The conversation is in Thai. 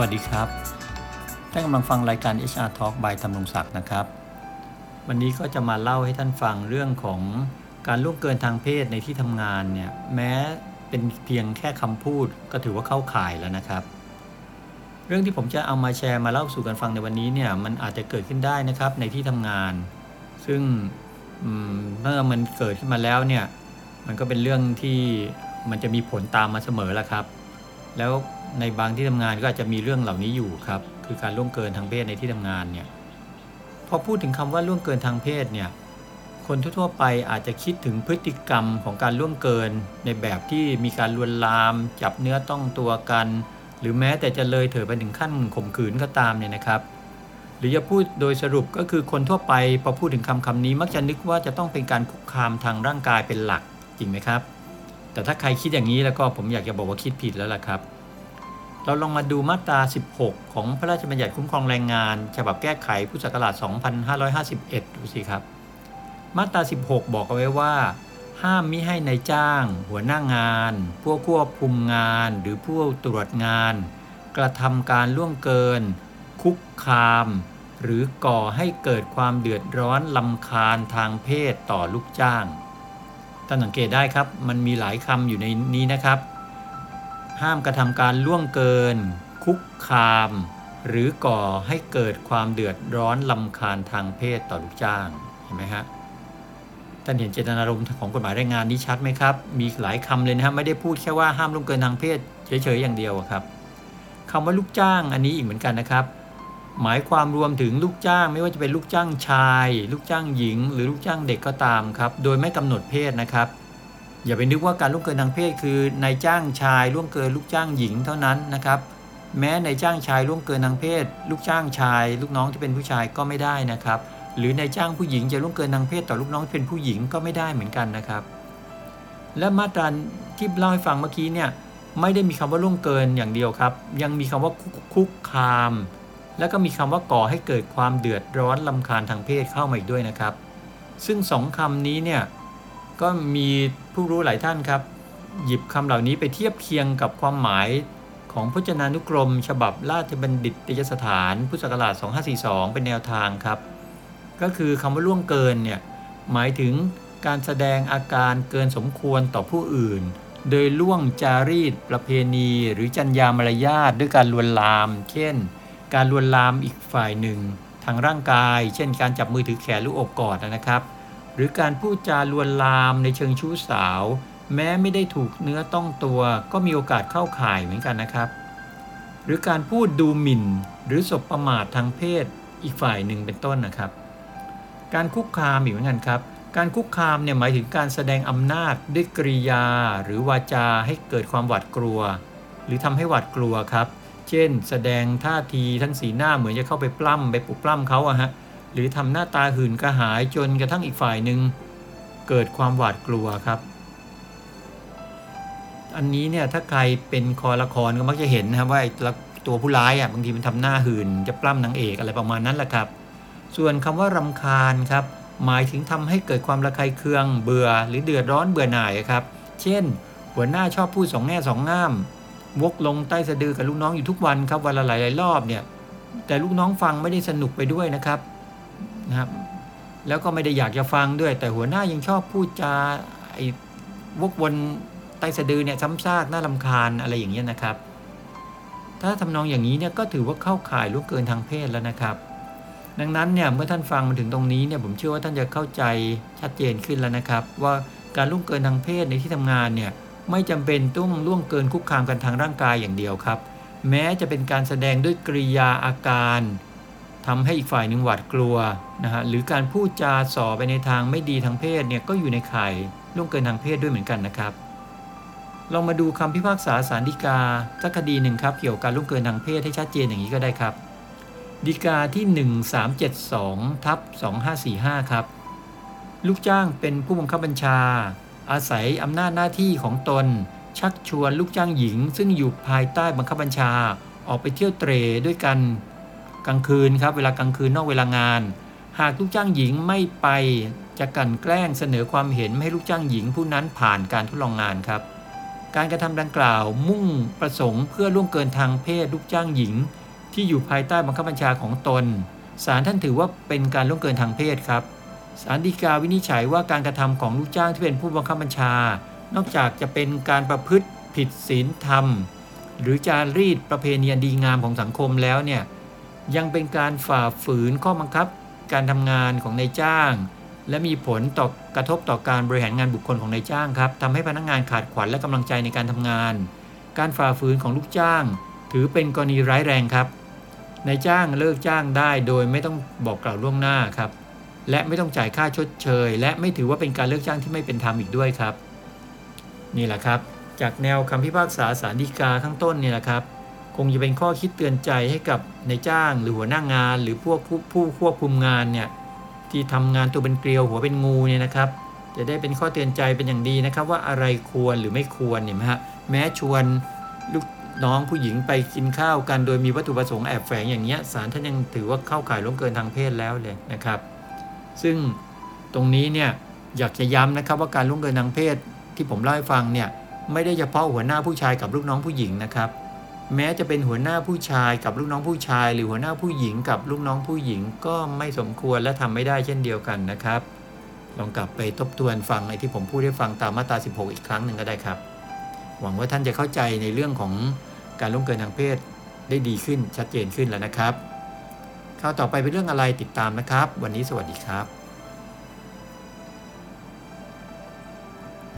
วัสดีครับท่านกำลังฟังรายการ HR Talk by ธรรมรงศักดิ์นะครับ วันนี้ก็จะมาเล่าให้ท่านฟังเรื่องของการล่วงเกินทางเพศในที่ทำงานเนี่ยแม้เป็นเพียงแค่คำพูดก็ถือว่าเข้าข่ายแล้วนะครับ เรื่องที่ผมจะเอามาแชร์มาเล่าสู่กันฟังในวันนี้เนี่ยมันอาจจะเกิดขึ้นได้นะครับในที่ทำงาน ซึ่งเมื่อมันเกิดขึ้นมาแล้วเนี่ยมันก็เป็นเรื่องที่มันจะมีผลตามมาเสมอแหละครับ แล้ว ในบางที่ทำงานก็อาจจะมีเรื่องเหล่านี้อยู่ครับ คือการล่วงเกินทางเพศในที่ทำงานเนี่ยพอพูดถึงคำว่าล่วงเกินทางเพศเนี่ยคนทั่วๆไปอาจจะคิดถึงพฤติกรรมของการล่วงเกิน ในแบบที่มีการลวนลาม จับเนื้อต้องตัวกัน หรือแม้แต่จะเลยเถิดไปถึงขั้นข่มขืนก็ตามเนี่ยนะครับ หรือจะพูดโดยสรุปก็คือคนทั่วไปพอพูดถึงคำคำนี้มักจะนึกว่าจะต้องเป็นการคุกคามทางร่างกายเป็นหลักจริงไหมครับ แต่ถ้าใครคิดอย่างนี้แล้วก็ผมอยากจะบอกว่าคิดผิดแล้วล่ะครับ เราลองมาดูมาตรา 16 ของพระราชบัญญัติคุ้มครองแรงงาน ฉบับแก้ไขพุทธศักราช 2551 ดูสิครับ มาตรา 16 บอกเอาไว้ว่า ห้ามมิให้ในายจ้าง หัวหน้างาน ผู้ควบคุมงาน หรือผู้ตรวจงาน กระทำการล่วงเกิน คุกคาม หรือก่อให้เกิดความเดือดร้อนลำคาญทางเพศต่อลูกจ้างท่านสังเกตได้ครับ มันมีหลายคำอยู่ในนี้นะครับ ห้ามกระทำการล่วงเกิน คุกคาม หรือก่อให้เกิดความเดือดร้อนลำคาญทางเพศต่อลูกจ้างเห็นไหมฮะท่านเห็นเจตนารมณ์ของกฎหมายแรงงานนี้ชัดไหมครับ มีหลายคำเลยนะครับไม่ได้พูดแค่ว่าห้ามล่วงเกินทางเพศเฉยๆอย่างเดียวครับคำว่าลูกจ้างอันนี้อีกเหมือนกันนะครับ หมายความรวมถึงลูกจ้างไม่ว่าจะเป็นลูกจ้างชาย ลูกจ้างหญิง หรือลูกจ้างเด็กก็ตามครับ โดยไม่กำหนดเพศนะครับ อย่าไปนึกว่าการล่วงเกินทางเพศคือนายจ้างชายล่วงเกินลูกจ้างหญิงเท่านั้นนะครับ แม้นายจ้างชายล่วงเกินทางเพศ ลูกจ้างชาย ลูกน้องที่เป็นผู้ชายก็ไม่ได้นะครับ หรือนายจ้างผู้หญิงจะล่วงเกินทางเพศต่อลูกน้องที่เป็นผู้หญิงก็ไม่ได้เหมือนกันนะครับ และมาตราที่เล่าให้ฟังเมื่อกี้เนี่ยไม่ได้มีคำว่าล่วงเกินอย่างเดียวครับ ยังมีคำว่าคุกคาม แล้วก็มีคำว่าก่อให้เกิดความเดือดร้อนลำคาญทางเพศเข้ามาอีกด้วยนะครับ ซึ่งสองคำนี้เนี่ย ก็มีผู้รู้หลายท่านครับ หยิบคำเหล่านี้ไปเทียบเคียงกับความหมายของพจนานุกรม ฉบับราชบัณฑิตยสถานพุทธศักราช 2542 เป็นแนวทางครับ ก็คือคำว่าล่วงเกินเนี่ยหมายถึงการแสดงอาการเกินสมควรต่อผู้อื่น โดยล่วงจารีต ประเพณี หรือจัญญามารยาทด้วยการลวนลาม เช่น การลวนลามอีกฝ่ายหนึ่ง ทางร่างกาย เช่น การจับมือถือแขนหรืออบกอดนะครับ หรือการพูดจาลวนลามในเชิงชู้สาว แม้ไม่ได้ถูกเนื้อต้องตัว ก็มีโอกาสเข้าข่ายเหมือนกันนะครับ หรือการพูดดูหมิ่น หรือสบประมาททางเพศอีกฝ่ายหนึ่งเป็นต้นนะครับ การคุกคามอีกเหมือนกันครับ การคุกคามเนี่ยหมายถึงการแสดงอำนาจด้วยกริยา หรือวาจาให้เกิดความหวาดกลัว หรือทำให้หวาดกลัวครับ เช่น แสดงท่าทีทั้งสีหน้าเหมือนจะเข้าไปปล้ำไปปลุกปล้ำเขาอะฮะ หรือทำหน้าตาหื่นกระหายจนกระทั่งอีกฝ่ายหนึ่งเกิดความหวาดกลัวครับ อันนี้เนี่ยถ้าใครเป็นคอละครก็มักจะเห็นนะครับว่าไอ้ตัวผู้ร้ายอะบางทีมันทำหน้าหื่นจะปล้ำนางเอกอะไรประมาณนั้นแหละครับ ส่วนคำว่ารำคาญครับ หมายถึงทำให้เกิดความระคายเคือง เบื่อหรือเดือดร้อนเบื่อหน่ายครับ เช่น หัวหน้าชอบพูดสองแง่สองง่ามวกลงใต้สะดือกับลูกน้องอยู่ทุกวันครับวันละหลายๆรอบเนี่ย แต่ลูกน้องฟังไม่ได้สนุกไปด้วยนะครับ นะครับ แล้วก็ไม่ได้อยากจะฟังด้วย แต่หัวหน้ายังชอบพูดจาไอ้วกวนใต้สะดือเนี่ยซ้ำซากน่าลำคาญอะไรอย่างเงี้ยนะครับ ถ้าทำนองอย่างนี้เนี่ยก็ถือว่าเข้าข่ายล่วงเกินทางเพศแล้วนะครับ ดังนั้นเนี่ยเมื่อท่านฟังมาถึงตรงนี้เนี่ยผมเชื่อว่าท่านจะเข้าใจชัดเจนขึ้นแล้วนะครับ ว่าการล่วงเกินทางเพศในที่ทำงานเนี่ยไม่จำเป็นต้องล่วงเกินคุกคามกันทางร่างกายอย่างเดียวครับ แม้จะเป็นการแสดงด้วยกริยาอาการ ทำให้อีกฝ่ายหนึ่งหวาดกลัวนะฮะหรือการพูดจาส่อไปในทางไม่ดีทางเพศเนี่ยก็อยู่ในข่ายล่วงเกินทางเพศด้วยเหมือนกันนะครับลองมาดูคำพิพากษาสารดีกาสักคดีหนึ่งครับเกี่ยวกับการล่วงเกินทางเพศให้ชัดเจนอย่างนี้ก็ได้ครับดีกาที่ 1372ทับ2545 ครับ ลูกจ้างเป็นผู้บังคับบัญชา อาศัยอำนาจหน้าที่ของตน ชักชวนลูกจ้างหญิง ซึ่งอยู่ภายใต้บังคับบัญชาออกไปเที่ยวเตรด้วยกัน กลางคืนครับเวลากลางคืนนอกเวลางาน หากลูกจ้างหญิงไม่ไปจะกลั่นแกล้งเสนอความเห็นไม่ให้ลูกจ้างหญิงผู้นั้นผ่านการทดลองงานครับ การกระทำดังกล่าวมุ่งประสงค์เพื่อล่วงเกินทางเพศลูกจ้างหญิง ที่อยู่ภายใต้บังคับบัญชาของตนศาลท่านถือว่าเป็นการล่วงเกินทางเพศครับศาลฎีกาวินิจฉัยว่าการกระทำของลูกจ้างที่เป็นผู้บังคับบัญชา นอกจากจะเป็นการประพฤติผิดศีลธรรม หรือจารีตประเพณีดีงามของสังคมแล้วเนี่ย ยังเป็นการฝ่าฝืนข้อบังคับ การทำงานของนายจ้าง และมีผลต่อกระทบต่อการบริหารงานบุคคลของนายจ้างครับทำให้พนักงานขาดขวัญและกำลังใจในการทำงาน การฝ่าฝืนของลูกจ้าง ถือเป็นกรณีร้ายแรงครับนายจ้างเลิกจ้างได้โดยไม่ต้องบอกกล่าวล่วงหน้าครับและไม่ต้องจ่ายค่าชดเชย และไม่ถือว่าเป็นการเลิกจ้างที่ไม่เป็นธรรมอีกด้วยครับ นี่แหละครับ จากแนวคำพิพากษาสารดีกาข้างต้นนี่แหละครับ คงจะเป็นข้อคิดเตือนใจให้กับนายจ้างหรือหัวหน้างานหรือพวกผู้ผู้ควบคุมงานเนี่ยที่ทำงานตัวเป็นเกลียวหัวเป็นงูเนี่ยนะครับ จะได้เป็นข้อเตือนใจเป็นอย่างดีนะครับ ว่าอะไรควรหรือไม่ควรเนี่ยนะฮะแม้ชวนลูกน้องผู้หญิงไปกินข้าวกันโดยมีวัตถุประสงค์แอบแฝงอย่างเงี้ยศาลท่านยังถือว่าเข้าข่ายล่วงเกินทางเพศแล้วเลยนะครับ ซึ่งตรงนี้เนี่ยอยากจะย้ำนะครับว่าการล่วงเกินทางเพศที่ผมเล่าให้ฟังเนี่ยไม่ได้เฉพาะหัวหน้าผู้ชายกับลูกน้องผู้หญิงนะครับ แม้จะเป็นหัวหน้าผู้ชายกับลูกน้องผู้ชาย หรือหัวหน้าผู้หญิงกับลูกน้องผู้หญิงก็ไม่สมควรและทำไม่ได้เช่นเดียวกันนะครับ ลองกลับไปทบทวนฟังไอ้ที่ผมพูดให้ฟังตามมาตรา 16 อีกครั้งหนึ่งก็ได้ครับ หวังว่าท่านจะเข้าใจในเรื่องของการล่วงเกินทางเพศได้ดีขึ้นชัดเจนขึ้นแล้วนะครับข่าวต่อไปเป็นเรื่องอะไรติดตามนะครับ วันนี้สวัสดีครับ